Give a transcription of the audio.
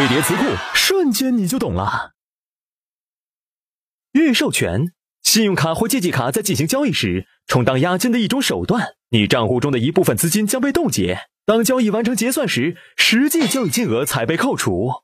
堆叠词库，瞬间你就懂了。预授权，信用卡或借记卡在进行交易时充当押金的一种手段，你账户中的一部分资金将被冻结，当交易完成结算时，实际交易金额才被扣除。